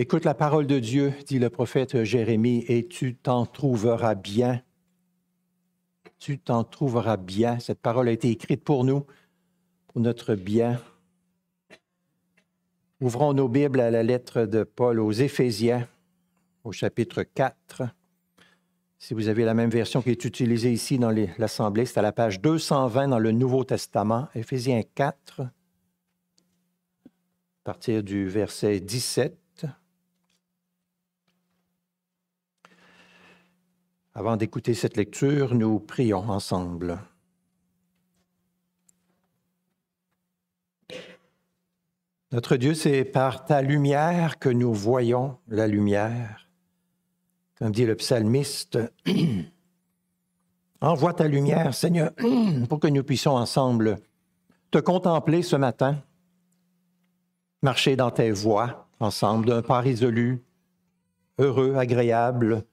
Écoute la parole de Dieu, dit le prophète Jérémie, et tu t'en trouveras bien. Tu t'en trouveras bien. Cette parole a été écrite pour nous, pour notre bien. Ouvrons nos Bibles à la lettre de Paul aux Éphésiens, au chapitre 4. Si vous avez la même version qui est utilisée ici dans l'Assemblée, c'est à la page 220 dans le Nouveau Testament, Éphésiens 4, à partir du verset 17. Avant d'écouter cette lecture, nous prions ensemble. Notre Dieu, c'est par ta lumière que nous voyons la lumière. Comme dit le psalmiste, envoie ta lumière, Seigneur, pour que nous puissions ensemble te contempler ce matin, marcher dans tes voies ensemble d'un pas résolu, heureux, agréable,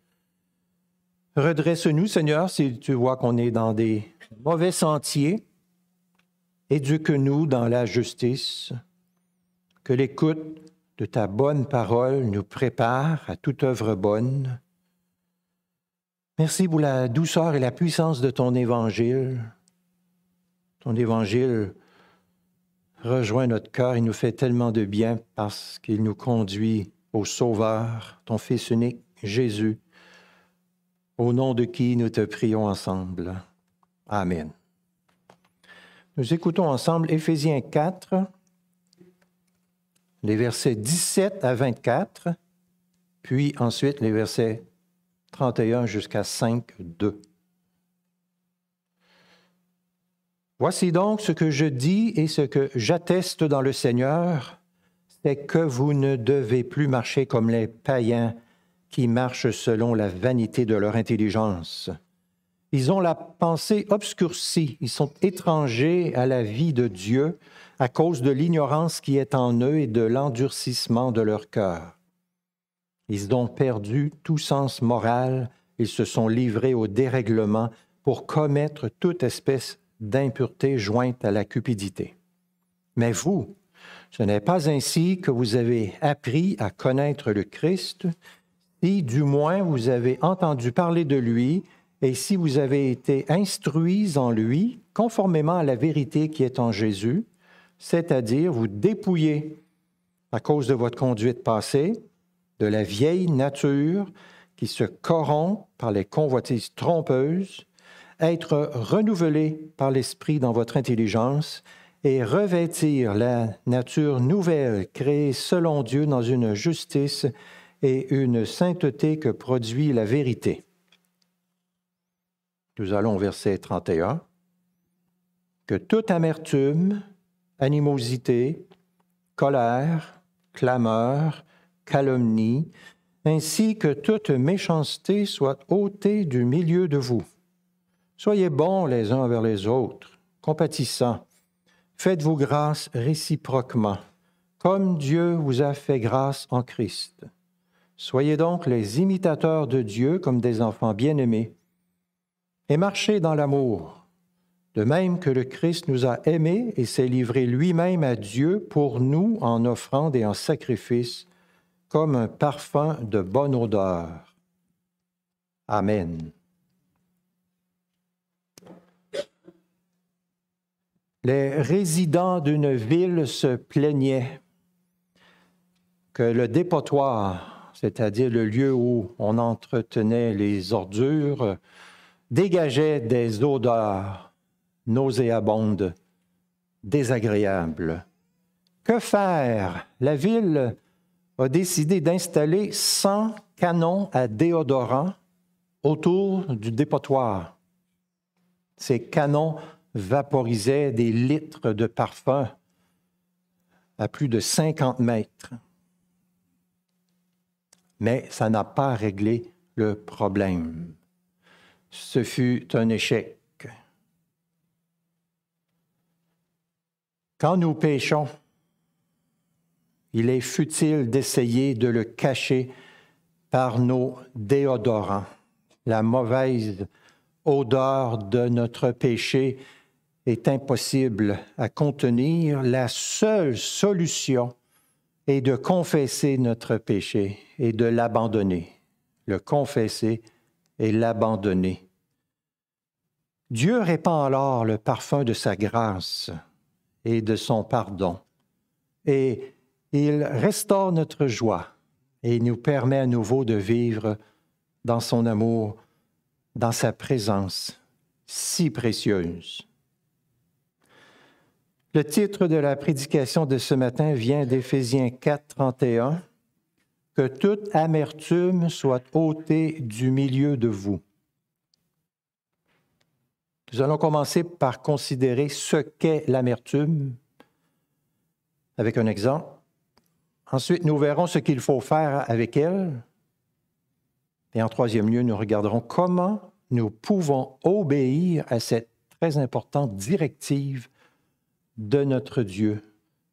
Redresse-nous, Seigneur, si tu vois qu'on est dans des mauvais sentiers. Éduque-nous dans la justice. Que l'écoute de ta bonne parole nous prépare à toute œuvre bonne. Merci pour la douceur et la puissance de ton évangile. Ton évangile rejoint notre cœur et nous fait tellement de bien parce qu'il nous conduit au Sauveur, ton Fils unique, Jésus au nom de qui nous te prions ensemble. Amen. Nous écoutons ensemble Éphésiens 4, les versets 17 à 24, puis ensuite les versets 31 jusqu'à 5, 2. Voici donc ce que je dis et ce que j'atteste dans le Seigneur, c'est que vous ne devez plus marcher comme les païens qui marchent selon la vanité de leur intelligence. Ils ont la pensée obscurcie, ils sont étrangers à la vie de Dieu à cause de l'ignorance qui est en eux et de l'endurcissement de leur cœur. Ils ont perdu tout sens moral, ils se sont livrés au dérèglement pour commettre toute espèce d'impureté jointe à la cupidité. Mais vous, ce n'est pas ainsi que vous avez appris à connaître le Christ, si du moins vous avez entendu parler de lui et si vous avez été instruits en lui, conformément à la vérité qui est en Jésus, c'est-à-dire vous dépouiller à cause de votre conduite passée, de la vieille nature qui se corrompt par les convoitises trompeuses, être renouvelé par l'Esprit dans votre intelligence et revêtir la nature nouvelle créée selon Dieu dans une justice et une sainteté que produit la vérité. Nous allons au verset 31. Que toute amertume, animosité, colère, clameur, calomnie, ainsi que toute méchanceté soit ôtée du milieu de vous. Soyez bons les uns vers les autres, compatissants. Faites-vous grâce réciproquement, comme Dieu vous a fait grâce en Christ. Soyez donc les imitateurs de Dieu comme des enfants bien-aimés, et marchez dans l'amour, de même que le Christ nous a aimés et s'est livré lui-même à Dieu pour nous en offrande et en sacrifice, comme un parfum de bonne odeur. Amen. Les résidents d'une ville se plaignaient que le dépotoir c'est-à-dire le lieu où on entretenait les ordures, dégageait des odeurs nauséabondes, désagréables. Que faire? La ville a décidé d'installer 100 canons à déodorant autour du dépotoir. Ces canons vaporisaient des litres de parfum à plus de 50 mètres mais ça n'a pas réglé le problème. Ce fut un échec. Quand nous péchons, il est futile d'essayer de le cacher par nos déodorants. La mauvaise odeur de notre péché est impossible à contenir. La seule solution est de confesser notre péché et de l'abandonner. Le confesser et l'abandonner. Dieu répand alors le parfum de sa grâce et de son pardon. Et il restaure notre joie et nous permet à nouveau de vivre dans son amour, dans sa présence si précieuse. Le titre de la prédication de ce matin vient d'Éphésiens 4, 31. Que toute amertume soit ôtée du milieu de vous. Nous allons commencer par considérer ce qu'est l'amertume avec un exemple. Ensuite, nous verrons ce qu'il faut faire avec elle. Et en troisième lieu, nous regarderons comment nous pouvons obéir à cette très importante directive de notre Dieu,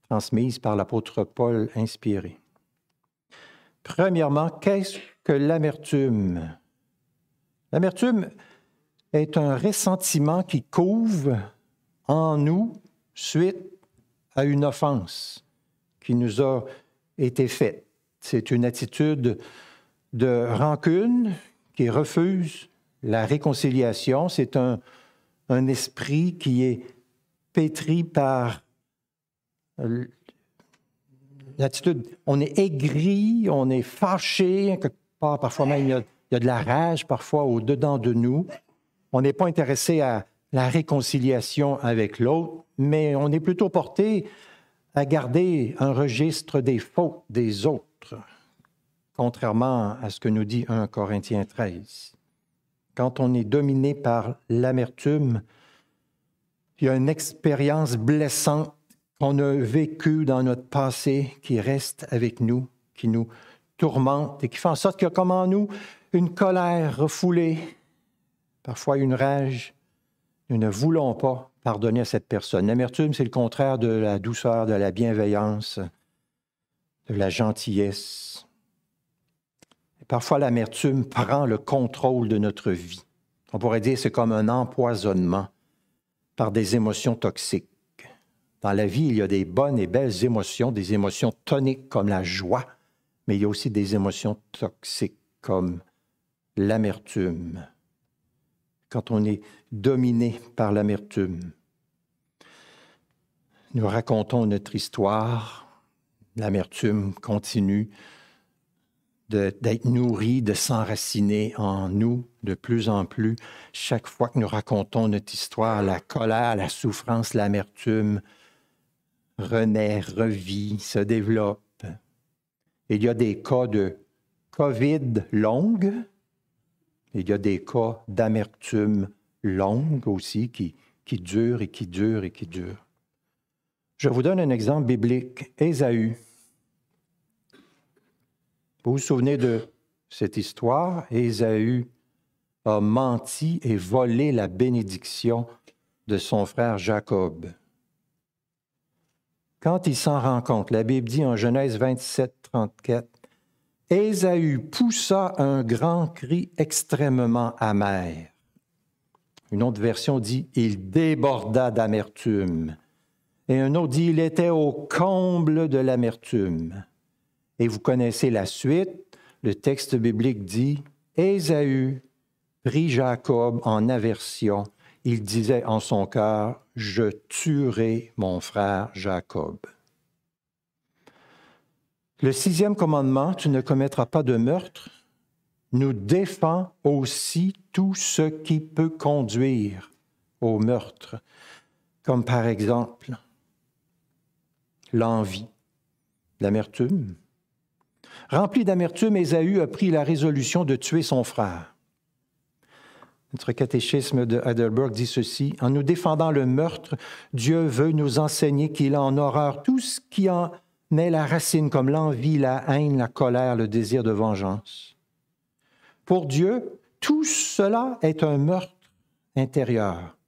transmise par l'apôtre Paul inspiré. Premièrement, qu'est-ce que l'amertume? L'amertume est un ressentiment qui couvre en nous suite à une offense qui nous a été faite. C'est une attitude de rancune qui refuse la réconciliation. C'est un, un esprit qui est pétri par l'attitude. On est aigri, on est fâché, quelque part, parfois même il y, a, de la rage parfois au-dedans de nous. On n'est pas intéressé à la réconciliation avec l'autre, mais on est plutôt porté à garder un registre des fautes des autres, contrairement à ce que nous dit 1 Corinthiens 13. Quand on est dominé par l'amertume, il y a une expérience blessante qu'on a vécue dans notre passé qui reste avec nous, qui nous tourmente et qui fait en sorte qu'il y a comme en nous une colère refoulée, parfois une rage. Nous ne voulons pas pardonner à cette personne. L'amertume, c'est le contraire de la douceur, de la bienveillance, de la gentillesse. Et parfois, l'amertume prend le contrôle de notre vie. On pourrait dire c'est comme un empoisonnement par des émotions toxiques. Dans la vie, il y a des bonnes et belles émotions, des émotions toniques comme la joie, mais il y a aussi des émotions toxiques comme l'amertume, quand on est dominé par l'amertume. Nous racontons notre histoire, l'amertume continue d'être nourrie, de s'enraciner en nous de plus en plus. Chaque fois que nous racontons notre histoire, la colère, la souffrance, l'amertume renaît, revit, se développe. Il y a des cas de COVID longue, il y a des cas d'amertume longue aussi qui, qui durent et qui durent et qui durent. Je vous donne un exemple biblique. Ésaü. Vous vous souvenez de cette histoire? Ésaü a menti et volé la bénédiction de son frère Jacob. Quand il s'en rend compte, la Bible dit en Genèse 27, 34, Ésaü poussa un grand cri extrêmement amer. Une autre version dit Il déborda d'amertume. Et un autre dit Il était au comble de l'amertume. Et vous connaissez la suite. Le texte biblique dit Ésaü prit Jacob en aversion. Il disait en son cœur Je tuerai mon frère Jacob. Le sixième commandement, tu ne commettras pas de meurtre, nous défend aussi tout ce qui peut conduire au meurtre, comme par exemple l'envie, l'amertume. Rempli d'amertume, Ésaü a pris la résolution de tuer son frère. Notre catéchisme de Heidelberg dit ceci, En nous défendant le meurtre, Dieu veut nous enseigner qu'il a en horreur tout ce qui en mais la racine comme l'envie, la haine, la colère, le désir de vengeance. Pour Dieu, tout cela est un meurtre intérieur.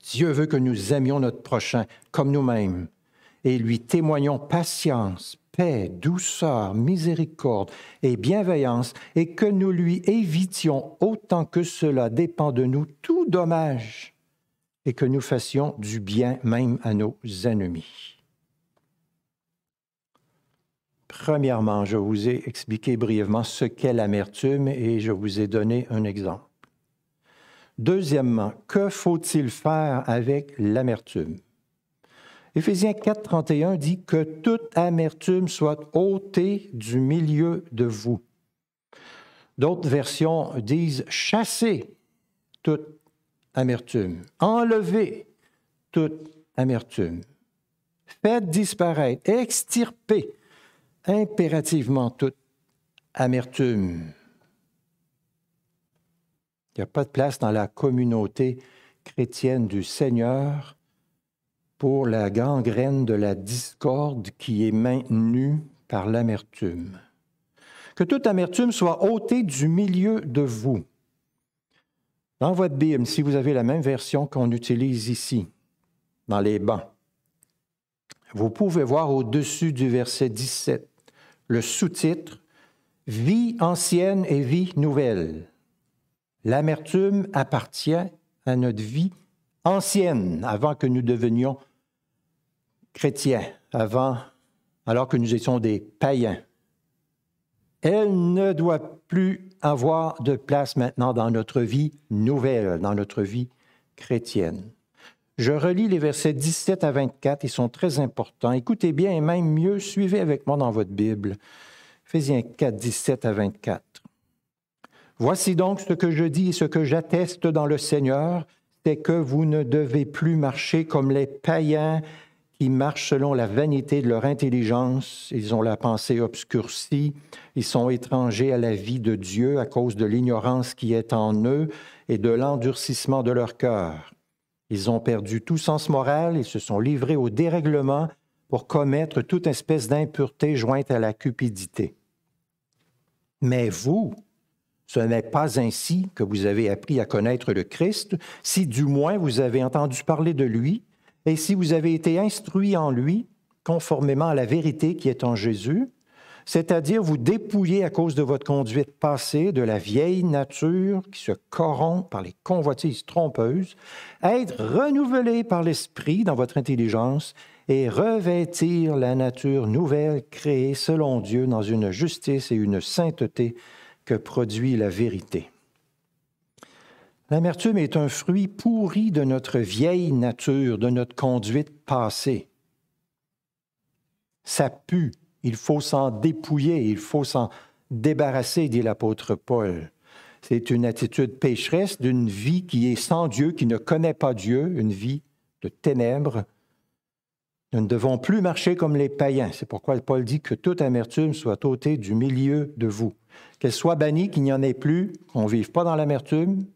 Dieu veut que nous aimions notre prochain comme nous-mêmes et lui témoignons patience, paix, douceur, miséricorde et bienveillance et que nous lui évitions autant que cela dépend de nous tout dommage et que nous fassions du bien même à nos ennemis. Premièrement, je vous ai expliqué brièvement ce qu'est l'amertume et je vous ai donné un exemple. Deuxièmement, que faut-il faire avec l'amertume? Éphésiens 4, 31 dit que toute amertume soit ôtée du milieu de vous. D'autres versions disent chasser toute amertume, enlever toute amertume, faites disparaître, extirper impérativement toute amertume. Il n'y a pas de place dans la communauté chrétienne du Seigneur pour la gangrène de la discorde qui est maintenue par l'amertume. Que toute amertume soit ôtée du milieu de vous. Dans votre Bible, si vous avez la même version qu'on utilise ici, dans les bancs, vous pouvez voir au-dessus du verset 17 le sous-titre Vie ancienne et vie nouvelle. L'amertume appartient à notre vie ancienne, avant que nous devenions chrétiens, avant, alors que nous étions des païens. Elle ne doit plus avoir de place maintenant dans notre vie nouvelle, dans notre vie chrétienne. Je relis les versets 17 à 24, ils sont très importants. Écoutez bien et même mieux, suivez avec moi dans votre Bible. Éphésiens 4, 17 à 24. Voici donc ce que je dis et ce que j'atteste dans le Seigneur, c'est que vous ne devez plus marcher comme les païens qui marchent selon la vanité de leur intelligence. Ils ont la pensée obscurcie, ils sont étrangers à la vie de Dieu à cause de l'ignorance qui est en eux et de l'endurcissement de leur cœur. Ils ont perdu tout sens moral et se sont livrés au dérèglement pour commettre toute espèce d'impureté jointe à la cupidité. Mais vous, ce n'est pas ainsi que vous avez appris à connaître le Christ, si du moins vous avez entendu parler de lui, et si vous avez été instruit en lui, conformément à la vérité qui est en Jésus, c'est-à-dire vous dépouiller à cause de votre conduite passée de la vieille nature qui se corrompt par les convoitises trompeuses, être renouvelé par l'Esprit dans votre intelligence et revêtir la nature nouvelle créée selon Dieu dans une justice et une sainteté que produit la vérité. L'amertume est un fruit pourri de notre vieille nature, de notre conduite passée. Ça pue, il faut s'en dépouiller, il faut s'en débarrasser, dit l'apôtre Paul. C'est une attitude pécheresse d'une vie qui est sans Dieu, qui ne connaît pas Dieu, une vie de ténèbres. Nous ne devons plus marcher comme les païens. C'est pourquoi Paul dit que toute amertume soit ôtée du milieu de vous. Qu'elle soit bannie, qu'il n'y en ait plus, qu'on ne vive pas dans l'amertume.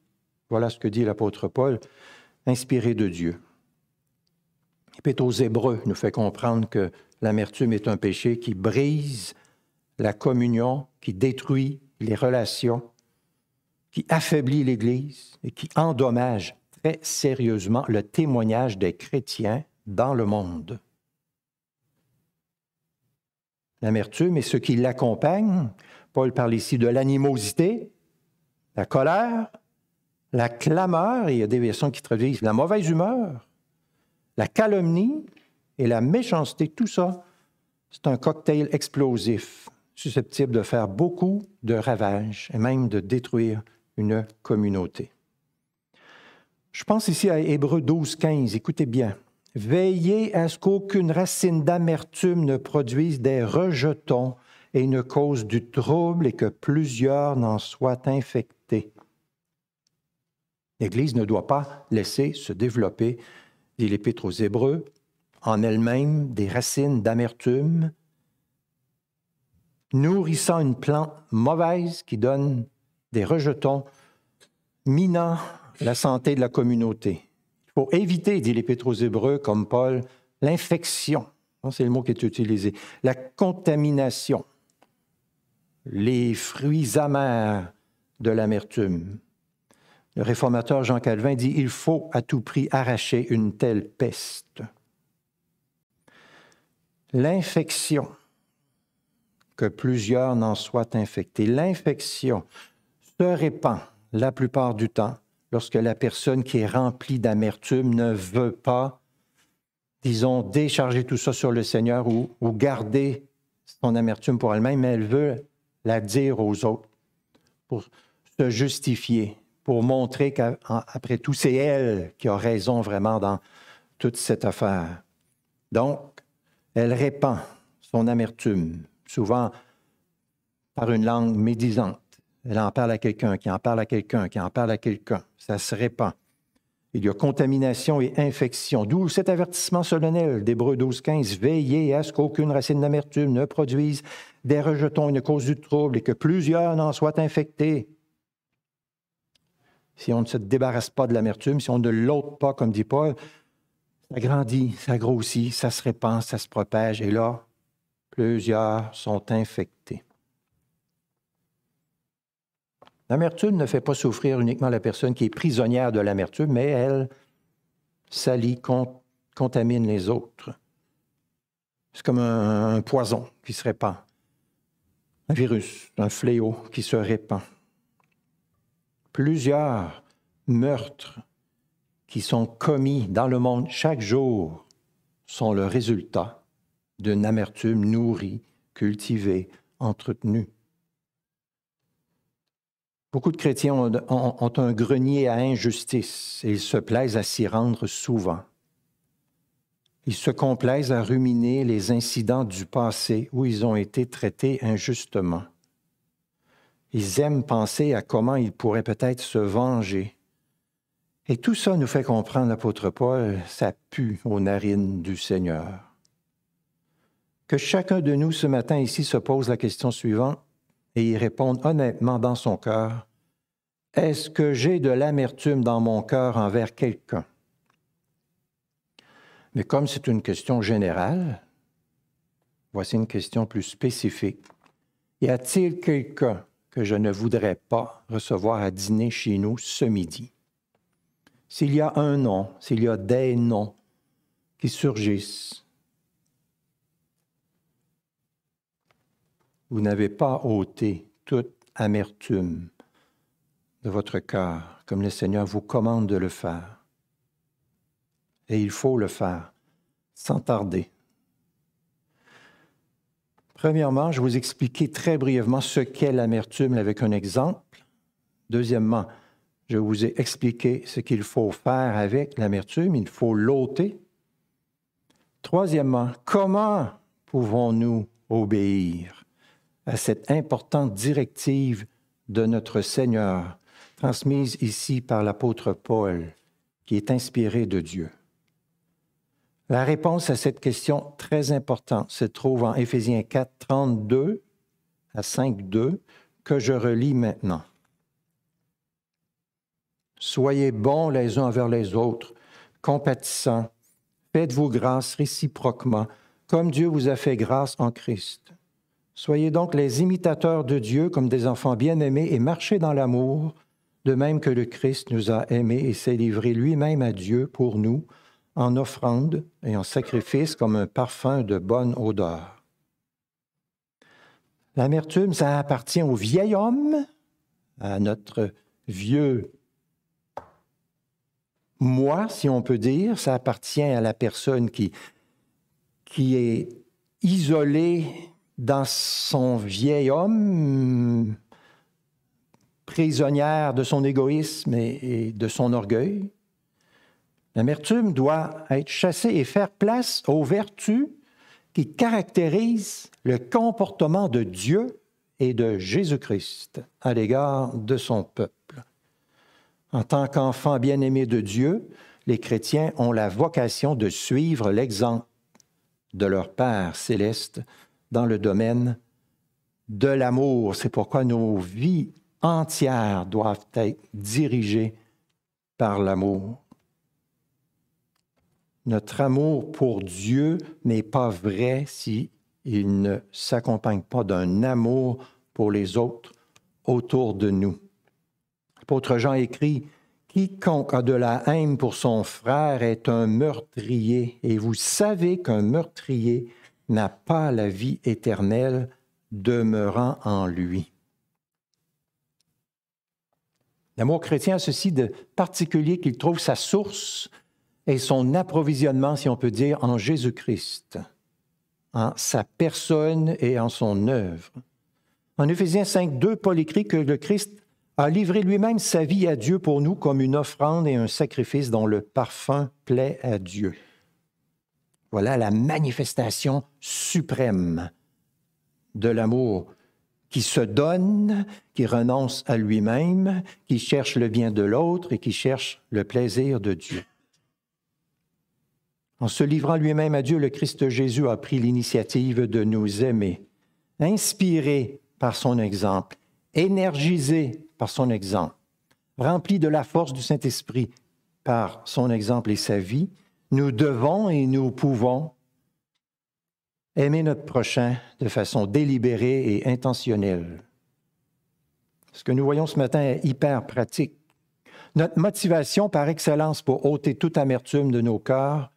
Voilà ce que dit l'apôtre Paul, inspiré de Dieu. L'Épître aux Hébreux nous fait comprendre que L'amertume est un péché qui brise la communion, qui détruit les relations, qui affaiblit l'Église et qui endommage très sérieusement le témoignage des chrétiens dans le monde. L'amertume et ce qui l'accompagne, Paul parle ici de l'animosité, la colère, la clameur, il y a des versions qui traduisent la mauvaise humeur, la calomnie, et la méchanceté, tout ça, c'est un cocktail explosif susceptible de faire beaucoup de ravages et même de détruire une communauté. Je pense ici à Hébreu 12, 15. Écoutez bien. Veillez à ce qu'aucune racine d'amertume ne produise des rejetons et ne cause du trouble et que plusieurs n'en soient infectés. L'Église ne doit pas laisser se développer, dit l'Épître aux Hébreux, en elle-même des racines d'amertume, nourrissant une plante mauvaise qui donne des rejetons, minant la santé de la communauté. Il faut éviter, dit l'Épître aux Hébreux, comme Paul, l'infection, c'est le mot qui est utilisé, la contamination, les fruits amers de l'amertume. Le réformateur Jean Calvin dit, il faut à tout prix arracher une telle peste l'infection, que plusieurs n'en soient infectés. L'infection se répand la plupart du temps lorsque la personne qui est remplie d'amertume ne veut pas, disons, décharger tout ça sur le Seigneur ou, garder son amertume pour elle-même, mais elle veut la dire aux autres pour se justifier, pour montrer qu'après tout, c'est elle qui a raison vraiment dans toute cette affaire. Donc, elle répand son amertume, souvent par une langue médisante. Elle en parle à quelqu'un, qui en parle à quelqu'un, qui en parle à quelqu'un. Ça se répand. Il y a contamination et infection. D'où cet avertissement solennel d'Hébreu 12, 15. Veillez à ce qu'aucune racine d'amertume ne produise des rejetons, une cause du trouble et que plusieurs n'en soient infectés. Si on ne se débarrasse pas de l'amertume, si on ne l'ôte pas, comme dit Paul, ça grandit, ça grossit, ça se répand, ça se propage, et là, plusieurs sont infectés. L'amertume ne fait pas souffrir uniquement la personne qui est prisonnière de l'amertume, mais elle salit, contamine les autres. C'est comme un, poison qui se répand, un virus, un fléau qui se répand. Plusieurs meurtres qui sont commis dans le monde chaque jour sont le résultat d'une amertume nourrie, cultivée, entretenue. Beaucoup de chrétiens ont, un grenier à injustice et ils se plaisent à s'y rendre souvent. Ils se complaisent à ruminer les incidents du passé où ils ont été traités injustement. Ils aiment penser à comment ils pourraient peut-être se venger. Et tout ça nous fait comprendre, l'apôtre Paul, ça pue aux narines du Seigneur. Que chacun de nous ce matin ici se pose la question suivante et y réponde honnêtement dans son cœur, est-ce que j'ai de l'amertume dans mon cœur envers quelqu'un? Mais comme c'est une question générale, voici une question plus spécifique. Y a-t-il quelqu'un que je ne voudrais pas recevoir à dîner chez nous ce midi? S'il y a un nom, s'il y a des noms qui surgissent, vous n'avez pas ôté toute amertume de votre cœur, comme le Seigneur vous commande de le faire. Et il faut le faire, sans tarder. Premièrement, je vais vous expliquer très brièvement ce qu'est l'amertume avec un exemple. Deuxièmement, je vous ai expliqué ce qu'il faut faire avec l'amertume. Il faut l'ôter. Troisièmement, comment pouvons-nous obéir à cette importante directive de notre Seigneur, transmise ici par l'apôtre Paul, qui est inspiré de Dieu? La réponse à cette question très importante se trouve en Éphésiens 4, 32 à 5, 2, que je relis maintenant. Soyez bons les uns envers les autres, compatissants. Faites-vous grâce réciproquement, comme Dieu vous a fait grâce en Christ. Soyez donc les imitateurs de Dieu comme des enfants bien-aimés et marchez dans l'amour, de même que le Christ nous a aimés et s'est livré lui-même à Dieu pour nous, en offrande et en sacrifice comme un parfum de bonne odeur. L'amertume, ça appartient au vieil homme, à notre vieux moi, si on peut dire, ça appartient à la personne qui, qui est isolée dans son vieil homme, prisonnière de son égoïsme et, de son orgueil. L'amertume doit être chassée et faire place aux vertus qui caractérisent le comportement de Dieu et de Jésus-Christ à l'égard de son peuple. En tant qu'enfants bien-aimés de Dieu, les chrétiens ont la vocation de suivre l'exemple de leur Père céleste dans le domaine de l'amour. C'est pourquoi nos vies entières doivent être dirigées par l'amour. Notre amour pour Dieu n'est pas vrai s'il ne s'accompagne pas d'un amour pour les autres autour de nous. L'apôtre Jean écrit Quiconque a de la haine pour son frère est un meurtrier, et vous savez qu'un meurtrier n'a pas la vie éternelle demeurant en lui. L'amour chrétien a ceci de particulier qu'il trouve sa source et son approvisionnement, si on peut dire, en Jésus-Christ. en sa personne et en son œuvre. En Éphésiens 5, 2, Paul écrit que le Christ a livré lui-même sa vie à Dieu pour nous comme une offrande et un sacrifice dont le parfum plaît à Dieu. Voilà la manifestation suprême de l'amour qui se donne, qui renonce à lui-même, qui cherche le bien de l'autre et qui cherche le plaisir de Dieu. En se livrant lui-même à Dieu, le Christ Jésus a pris l'initiative de nous aimer, inspiré par son exemple, énergisé par son exemple, rempli de la force du Saint-Esprit par son exemple et sa vie, nous devons et nous pouvons aimer notre prochain de façon délibérée et intentionnelle. Ce que nous voyons ce matin est hyper pratique. Notre motivation par excellence pour ôter toute amertume de nos cœurs,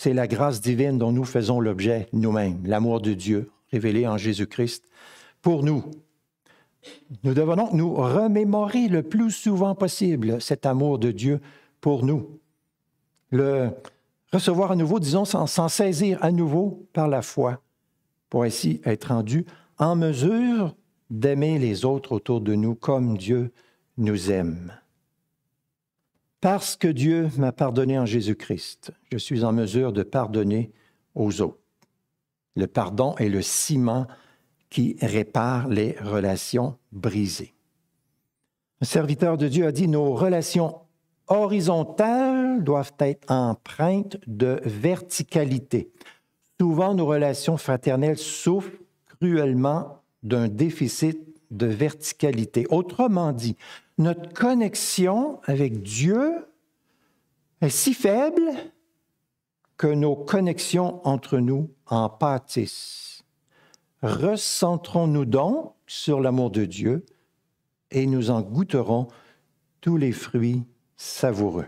c'est la grâce divine dont nous faisons l'objet nous-mêmes, l'amour de Dieu révélé en Jésus-Christ pour nous. Nous devons donc nous remémorer le plus souvent possible cet amour de Dieu pour nous. Le recevoir à nouveau, disons, s'en saisir à nouveau par la foi, pour ainsi être rendu en mesure d'aimer les autres autour de nous comme Dieu nous aime. Parce que Dieu m'a pardonné en Jésus-Christ, je suis en mesure de pardonner aux autres. Le pardon est le ciment qui répare les relations brisées. Un serviteur de Dieu a dit, nos relations horizontales doivent être empreintes de verticalité. Souvent, nos relations fraternelles souffrent cruellement d'un déficit de verticalité. Autrement dit, notre connexion avec Dieu est si faible que nos connexions entre nous en pâtissent. Recentrons-nous donc sur l'amour de Dieu et nous en goûterons tous les fruits savoureux.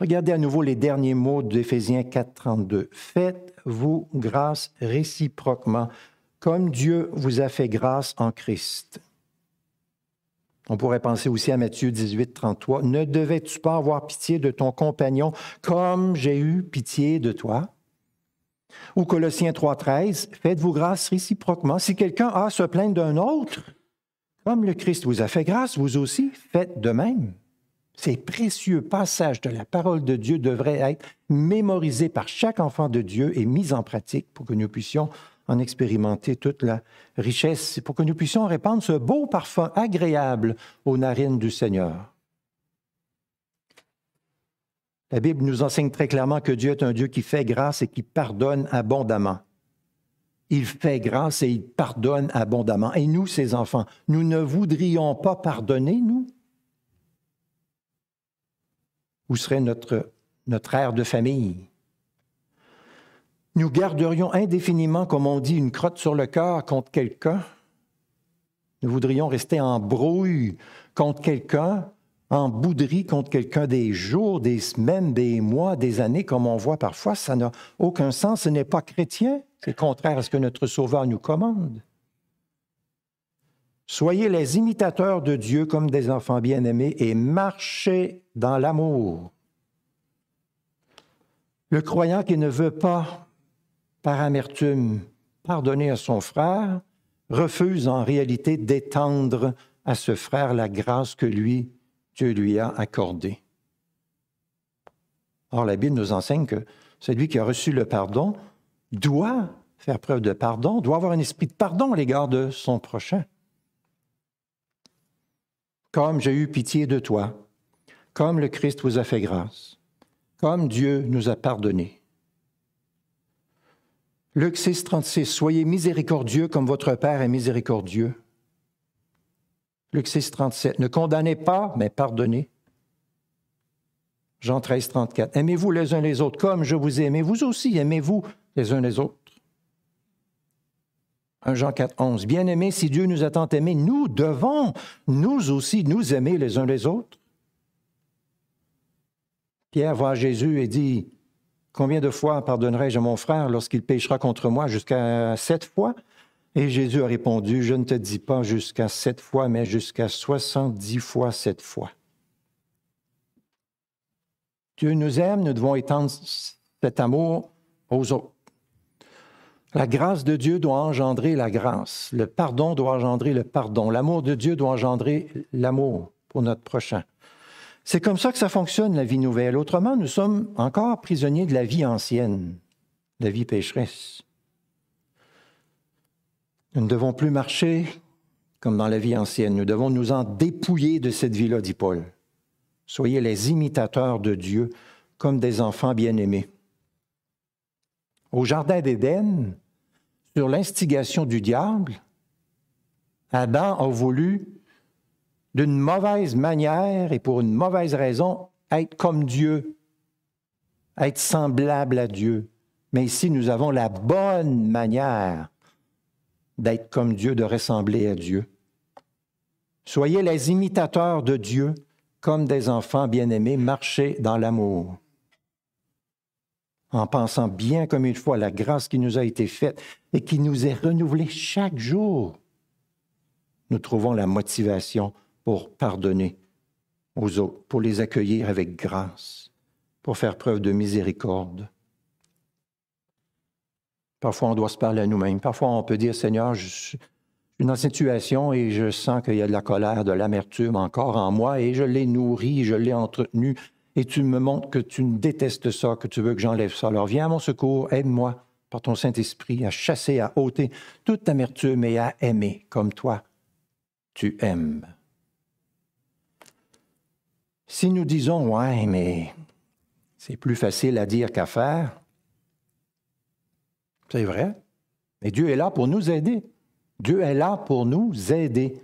Regardez à nouveau les derniers mots d'Éphésiens 4.32. Faites-vous grâce réciproquement, comme Dieu vous a fait grâce en Christ. On pourrait penser aussi à Matthieu 18, 33. Ne devais-tu pas avoir pitié de ton compagnon comme j'ai eu pitié de toi? Ou Colossiens 3, 13. Faites-vous grâce réciproquement. Si quelqu'un a à se plaindre d'un autre, comme le Christ vous a fait grâce, vous aussi faites de même. Ces précieux passages de la parole de Dieu devraient être mémorisés par chaque enfant de Dieu et mis en pratique pour que nous puissions en expérimenter toute la richesse, pour que nous puissions répandre ce beau parfum agréable aux narines du Seigneur. La Bible nous enseigne très clairement que Dieu est un Dieu qui fait grâce et qui pardonne abondamment. Il fait grâce et il pardonne abondamment. Et nous, ses enfants, nous ne voudrions pas pardonner, nous? Où serait notre, notre air de famille? Nous garderions indéfiniment, comme on dit, une crotte sur le cœur contre quelqu'un. Nous voudrions rester en brouille contre quelqu'un, en bouderie contre quelqu'un des jours, des semaines, des mois, des années, comme on voit parfois. Ça n'a aucun sens. Ce n'est pas chrétien. C'est contraire à ce que notre Sauveur nous commande. Soyez les imitateurs de Dieu comme des enfants bien-aimés et marchez dans l'amour. Le croyant qui ne veut pas, par amertume, pardonner à son frère, refuse en réalité d'étendre à ce frère la grâce que lui, Dieu lui a accordée. Or, la Bible nous enseigne que celui qui a reçu le pardon doit faire preuve de pardon, doit avoir un esprit de pardon à l'égard de son prochain. Comme j'ai eu pitié de toi, comme le Christ vous a fait grâce, comme Dieu nous a pardonné. Luc 6, 36, Soyez miséricordieux comme votre Père est miséricordieux. Luc 6, 37, Ne condamnez pas, mais pardonnez. Jean 13, 34, Aimez-vous les uns les autres comme je vous ai aimé? Vous aussi, aimez-vous les uns les autres? 1 Jean 4, 11. Bien-aimés, si Dieu nous a tant aimés, nous devons, nous aussi, nous aimer les uns les autres. Pierre voit Jésus et dit, Combien de fois pardonnerai-je à mon frère lorsqu'il péchera contre moi? Jusqu'à sept fois? Et Jésus a répondu, Je ne te dis pas jusqu'à sept fois, mais jusqu'à soixante-dix fois sept fois. Dieu nous aime, nous devons étendre cet amour aux autres. La grâce de Dieu doit engendrer la grâce. Le pardon doit engendrer le pardon. L'amour de Dieu doit engendrer l'amour pour notre prochain. C'est comme ça que ça fonctionne, la vie nouvelle. Autrement, nous sommes encore prisonniers de la vie ancienne, la vie pécheresse. Nous ne devons plus marcher comme dans la vie ancienne. Nous devons nous en dépouiller de cette vie-là, dit Paul. Soyez les imitateurs de Dieu comme des enfants bien-aimés. Au Jardin d'Éden, sur l'instigation du diable, Adam a voulu, d'une mauvaise manière et pour une mauvaise raison, être comme Dieu, être semblable à Dieu. Mais ici, nous avons la bonne manière d'être comme Dieu, de ressembler à Dieu. Soyez les imitateurs de Dieu comme des enfants bien-aimés, marchez dans l'amour. En pensant bien comme faut à la grâce qui nous a été faite et qui nous est renouvelée chaque jour, nous trouvons la motivation pour pardonner aux autres, pour les accueillir avec grâce, pour faire preuve de miséricorde. Parfois, on doit se parler à nous-mêmes. Parfois, on peut dire, Seigneur, je suis dans cette situation et je sens qu'il y a de la colère, de l'amertume encore en moi et je l'ai nourri, je l'ai entretenu et tu me montres que tu détestes ça, que tu veux que j'enlève ça. Alors viens à mon secours, aide-moi par ton Saint-Esprit à chasser, à ôter toute amertume et à aimer comme toi, tu aimes. Si nous disons, ouais, mais c'est plus facile à dire qu'à faire, c'est vrai. Mais Dieu est là pour nous aider. Dieu est là pour nous aider.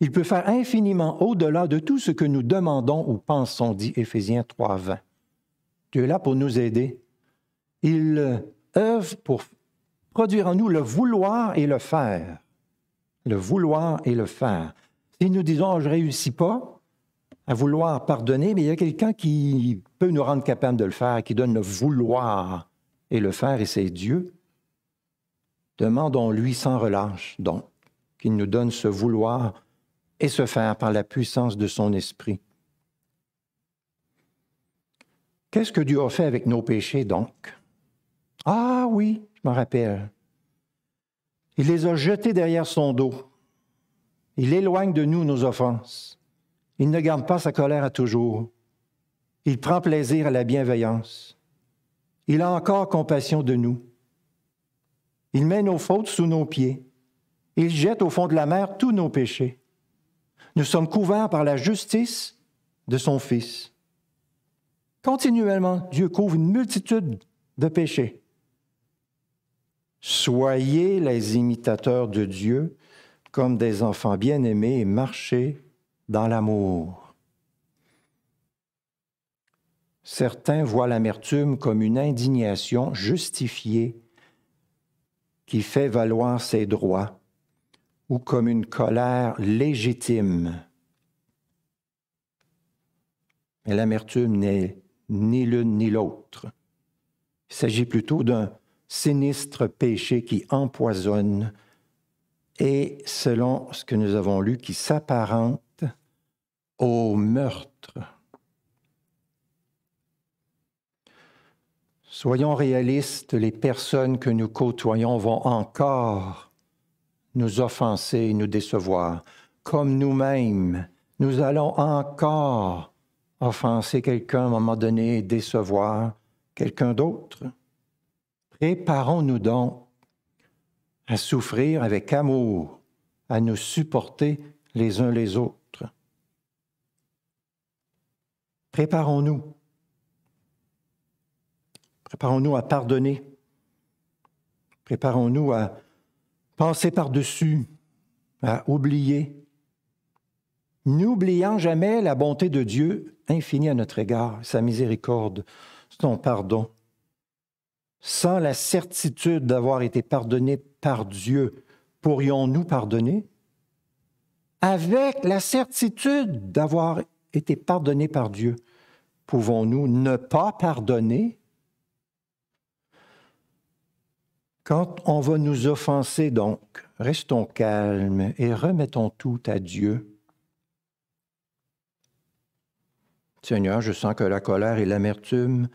Il peut faire infiniment au-delà de tout ce que nous demandons ou pensons, dit Éphésiens 3, 20. Dieu est là pour nous aider. Il œuvre pour produire en nous le vouloir et le faire. Le vouloir et le faire. Si nous disons, je ne réussis pas à vouloir pardonner, mais il y a quelqu'un qui peut nous rendre capables de le faire, qui donne le vouloir et le faire, et c'est Dieu. Demandons-lui sans relâche, donc, qu'il nous donne ce vouloir et ce faire par la puissance de son esprit. Qu'est-ce que Dieu a fait avec nos péchés, donc? Ah oui, je me rappelle. Il les a jetés derrière son dos. Il éloigne de nous nos offenses. Il ne garde pas sa colère à toujours. Il prend plaisir à la bienveillance. Il a encore compassion de nous. Il met nos fautes sous nos pieds. Il jette au fond de la mer tous nos péchés. Nous sommes couverts par la justice de son Fils. Continuellement, Dieu couvre une multitude de péchés. Soyez les imitateurs de Dieu comme des enfants bien-aimés et marchez dans l'amour. Certains voient l'amertume comme une indignation justifiée qui fait valoir ses droits ou comme une colère légitime. Mais l'amertume n'est ni l'une ni l'autre. Il s'agit plutôt d'un sinistre péché qui empoisonne et, selon ce que nous avons lu, qui s'apparente au meurtre. Soyons réalistes, les personnes que nous côtoyons vont encore nous offenser nous décevoir. Comme nous-mêmes, nous allons encore offenser quelqu'un à un moment donné décevoir quelqu'un d'autre. Préparons-nous donc à souffrir avec amour, à nous supporter les uns les autres. Préparons-nous Préparons-nous à pardonner. Préparons-nous à penser par-dessus, à oublier. N'oubliant jamais la bonté de Dieu infinie à notre égard, sa miséricorde, son pardon. Sans la certitude d'avoir été pardonnés par Dieu, pourrions-nous pardonner? Avec la certitude d'avoir été pardonnés par Dieu, pouvons-nous ne pas pardonner? Quand on va nous offenser, donc, restons calmes et remettons tout à Dieu. Seigneur, je sens que la colère et l'amertume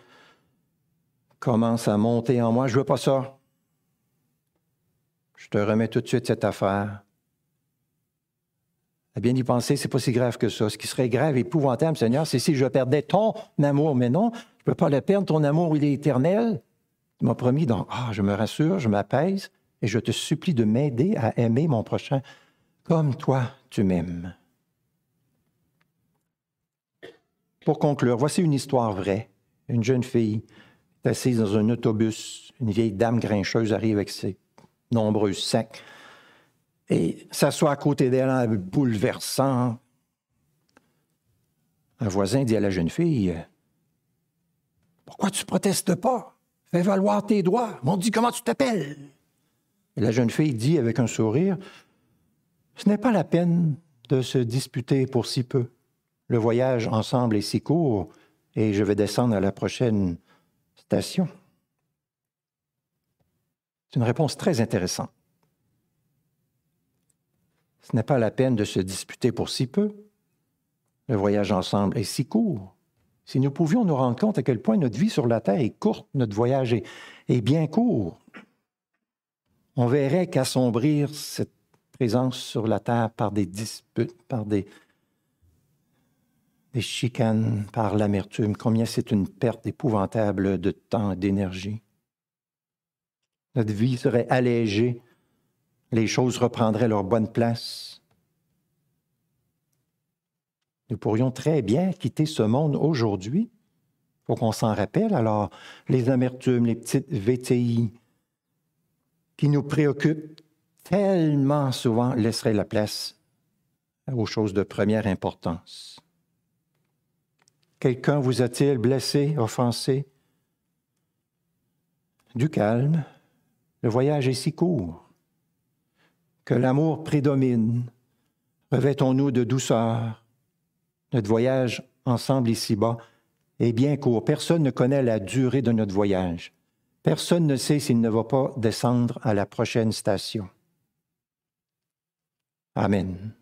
commence à monter en moi. Je veux pas ça. Je te remets tout de suite cette affaire. À bien y penser, c'est pas si grave que ça. Ce qui serait grave, épouvantable, Seigneur, c'est si je perdais ton amour. Mais non, je ne peux pas le perdre. Ton amour, il est éternel. Tu m'as promis, donc, ah, je me rassure, je m'apaise et je te supplie de m'aider à aimer mon prochain comme toi, tu m'aimes. Pour conclure, voici une histoire vraie. Une jeune fille est assise dans un autobus. Une vieille dame grincheuse arrive avec ses nombreux sacs et s'assoit à côté d'elle, bouleversant. Un voisin dit à la jeune fille Pourquoi tu protestes pas? Fais valoir tes droits. On dit comment tu t'appelles. Et la jeune fille dit avec un sourire Ce n'est pas la peine de se disputer pour si peu. Le voyage ensemble est si court et je vais descendre à la prochaine station. C'est une réponse très intéressante. Ce n'est pas la peine de se disputer pour si peu. Le voyage ensemble est si court. Si nous pouvions nous rendre compte à quel point notre vie sur la Terre est courte, notre voyage est, bien court, on verrait qu'assombrir cette présence sur la Terre par des disputes, par des, des chicanes, par l'amertume, combien c'est une perte épouvantable de temps et d'énergie. Notre vie serait allégée, les choses reprendraient leur bonne place. Nous pourrions très bien quitter ce monde aujourd'hui. Il faut qu'on s'en rappelle. Alors, les amertumes, les petites VTI qui nous préoccupent tellement souvent laisseraient la place aux choses de première importance. Quelqu'un vous a-t-il blessé, offensé? Du calme. Le voyage est si court. Que l'amour prédomine. Revêtons-nous de douceur, notre voyage ensemble ici-bas est bien court. Personne ne connaît la durée de notre voyage. Personne ne sait s'il ne va pas descendre à la prochaine station. Amen.